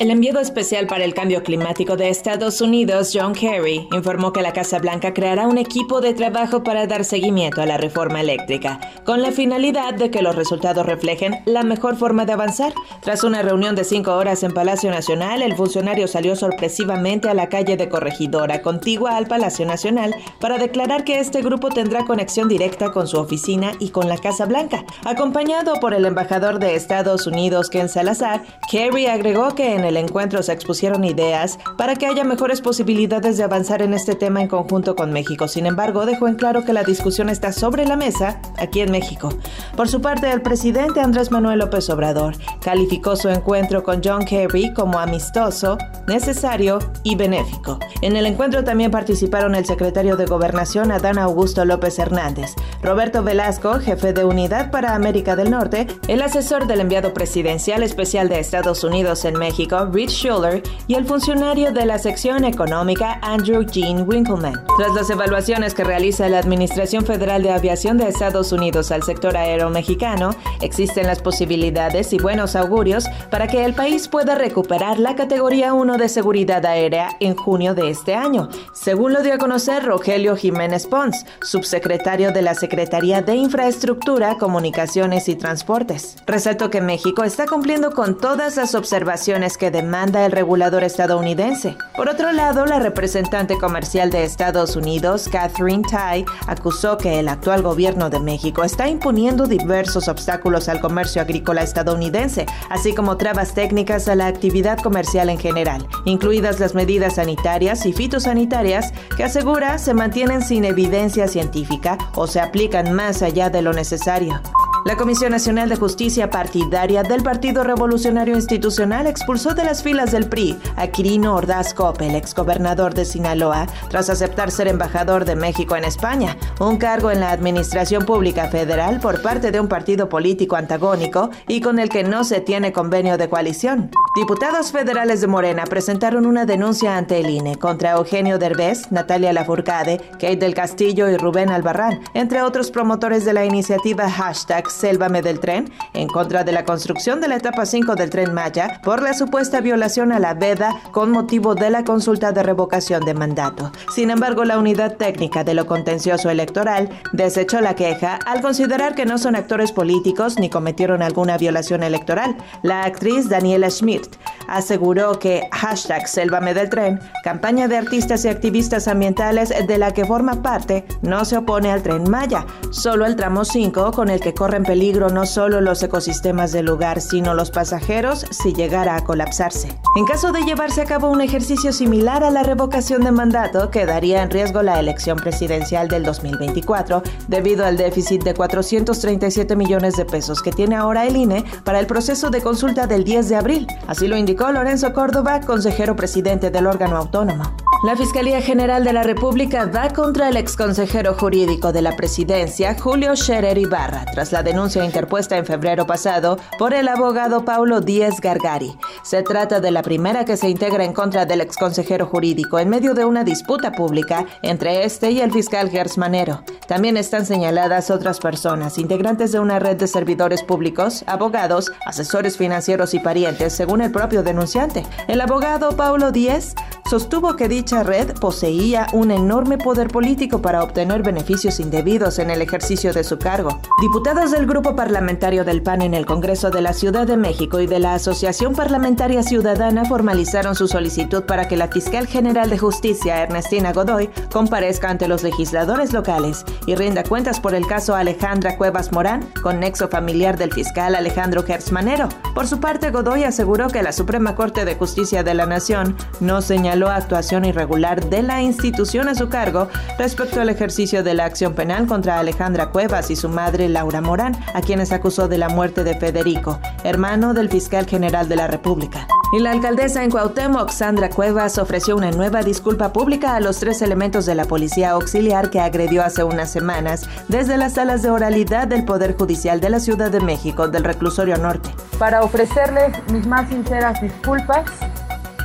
El enviado especial para el cambio climático de Estados Unidos, John Kerry, informó que la Casa Blanca creará un equipo de trabajo para dar seguimiento a la reforma eléctrica, con la finalidad de que los resultados reflejen la mejor forma de avanzar. Tras una reunión de cinco horas en Palacio Nacional, el funcionario salió sorpresivamente a la calle de Corregidora, contigua al Palacio Nacional, para declarar que este grupo tendrá conexión directa con su oficina y con la Casa Blanca. Acompañado por el embajador de Estados Unidos, Ken Salazar, Kerry agregó que en el encuentro se expusieron ideas para que haya mejores posibilidades de avanzar en este tema en conjunto con México. Sin embargo, dejó en claro que la discusión está sobre la mesa aquí en México. Por su parte, el presidente Andrés Manuel López Obrador calificó su encuentro con John Kerry como amistoso, necesario y benéfico. En el encuentro también participaron el secretario de Gobernación Adán Augusto López Hernández, Roberto Velasco, jefe de Unidad para América del Norte, el asesor del enviado presidencial especial de Estados Unidos en México, Rich Schuller, y el funcionario de la sección económica Andrew Jean Winkleman. Tras las evaluaciones que realiza la Administración Federal de Aviación de Estados Unidos al sector aéreo mexicano, existen las posibilidades y buenos augurios para que el país pueda recuperar la categoría 1 de seguridad aérea en junio de este año, según lo dio a conocer Rogelio Jiménez Pons, subsecretario de la Secretaría de Infraestructura, Comunicaciones y Transportes. Resaltó que México está cumpliendo con todas las observaciones que demanda el regulador estadounidense. Por otro lado, la representante comercial de Estados Unidos, Catherine Tai, acusó que el actual gobierno de México está imponiendo diversos obstáculos al comercio agrícola estadounidense, así como trabas técnicas a la actividad comercial en general, incluidas las medidas sanitarias y fitosanitarias que asegura se mantienen sin evidencia científica o se aplican más allá de lo necesario. La Comisión Nacional de Justicia Partidaria del Partido Revolucionario Institucional expulsó de las filas del PRI a Quirino Ordaz Coppel, exgobernador de Sinaloa, tras aceptar ser embajador de México en España, un cargo en la Administración Pública Federal por parte de un partido político antagónico y con el que no se tiene convenio de coalición. Diputados federales de Morena presentaron una denuncia ante el INE contra Eugenio Derbez, Natalia Lafourcade, Kate del Castillo y Rubén Albarrán, entre otros promotores de la iniciativa hashtag Sélvame del tren en contra de la construcción de la etapa 5 del tren Maya por la supuesta violación a la veda con motivo de la consulta de revocación de mandato. Sin embargo, la unidad técnica de lo contencioso electoral desechó la queja al considerar que no son actores políticos ni cometieron alguna violación electoral. La actriz Daniela Schmidt aseguró que hashtag Sélvame del tren, campaña de artistas y activistas ambientales de la que forma parte, no se opone al tren Maya, solo el tramo 5 con el que corren peligro no solo los ecosistemas del lugar, sino los pasajeros si llegara a colapsarse. En caso de llevarse a cabo un ejercicio similar a la revocación de mandato, quedaría en riesgo la elección presidencial del 2024 debido al déficit de 437 millones de pesos que tiene ahora el INE para el proceso de consulta del 10 de abril. Así lo indicó Lorenzo Córdoba, consejero presidente del órgano autónomo. La Fiscalía General de la República va contra el exconsejero jurídico de la presidencia, Julio Scherer Ibarra, tras la denuncia interpuesta en febrero pasado por el abogado Paulo Díez Gargari. Se trata de la primera que se integra en contra del exconsejero jurídico en medio de una disputa pública entre este y el fiscal Gers Manero. También están señaladas otras personas, integrantes de una red de servidores públicos, abogados, asesores financieros y parientes, según el propio denunciante. El abogado Paulo Díez sostuvo que dicha red poseía un enorme poder político para obtener beneficios indebidos en el ejercicio de su cargo. Diputados del Grupo Parlamentario del PAN en el Congreso de la Ciudad de México y de la Asociación Parlamentaria Ciudadana formalizaron su solicitud para que la fiscal general de justicia, Ernestina Godoy, comparezca ante los legisladores locales y rinda cuentas por el caso Alejandra Cuevas Morán, con nexo familiar del fiscal Alejandro Gersmanero. Por su parte, Godoy aseguró que la Suprema Corte de Justicia de la Nación no señaló la actuación irregular de la institución a su cargo respecto al ejercicio de la acción penal contra Alejandra Cuevas y su madre Laura Morán, a quienes acusó de la muerte de Federico, hermano del fiscal general de la República. Y la alcaldesa en Cuauhtémoc, Sandra Cuevas, ofreció una nueva disculpa pública a los tres elementos de la policía auxiliar que agredió hace unas semanas desde las salas de oralidad del Poder Judicial de la Ciudad de México, del Reclusorio Norte. Para ofrecerles mis más sinceras disculpas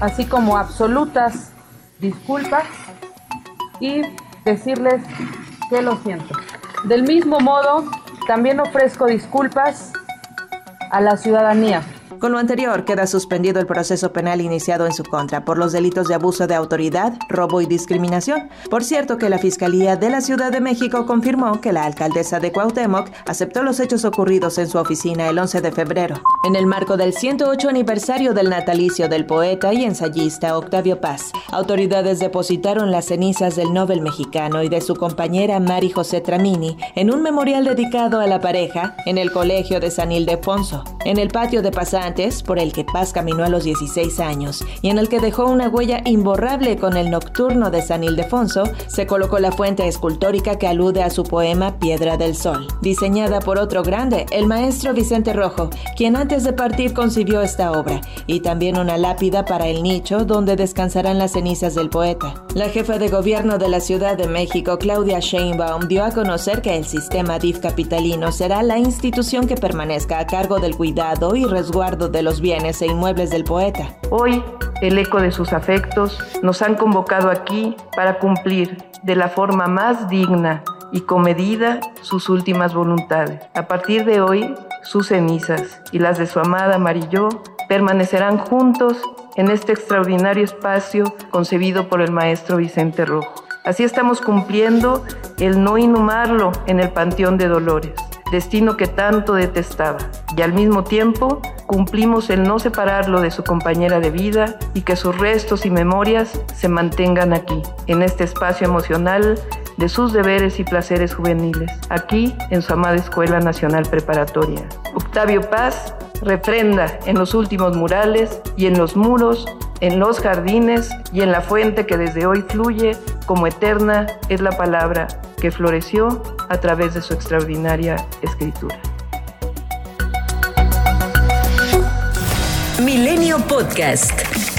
así como absolutas disculpas y decirles que lo siento. Del mismo modo también ofrezco disculpas a la ciudadanía. Con lo anterior, queda suspendido el proceso penal iniciado en su contra por los delitos de abuso de autoridad, robo y discriminación. Por cierto que la Fiscalía de la Ciudad de México confirmó que la alcaldesa de Cuauhtémoc aceptó los hechos ocurridos en su oficina el 11 de febrero. En el marco del 108 aniversario del natalicio del poeta y ensayista Octavio Paz, autoridades depositaron las cenizas del Nobel mexicano y de su compañera Mari José Tramini en un memorial dedicado a la pareja en el Colegio de San Ildefonso, en el patio de Por el que Paz caminó a los 16 años y en el que dejó una huella imborrable con el nocturno de San Ildefonso, se colocó la fuente escultórica que alude a su poema Piedra del Sol, diseñada por otro grande, el maestro Vicente Rojo, quien antes de partir concibió esta obra, y también una lápida para el nicho donde descansarán las cenizas del poeta. La jefa de gobierno de la Ciudad de México, Claudia Sheinbaum, dio a conocer que el sistema DIF capitalino será la institución que permanezca a cargo del cuidado y de los bienes e inmuebles del poeta. Hoy, el eco de sus afectos nos han convocado aquí para cumplir de la forma más digna y comedida sus últimas voluntades. A partir de hoy, sus cenizas y las de su amada Amarillo permanecerán juntos en este extraordinario espacio concebido por el maestro Vicente Rojo. Así estamos cumpliendo el no inhumarlo en el Panteón de Dolores destino que tanto detestaba, y al mismo tiempo cumplimos el no separarlo de su compañera de vida y que sus restos y memorias se mantengan aquí, en este espacio emocional de sus deberes y placeres juveniles, aquí en su amada Escuela Nacional Preparatoria. Octavio Paz refrenda en los últimos murales y en los muros, en los jardines y en la fuente que desde hoy fluye como eterna es la palabra que floreció a través de su extraordinaria escritura. Milenio Podcast.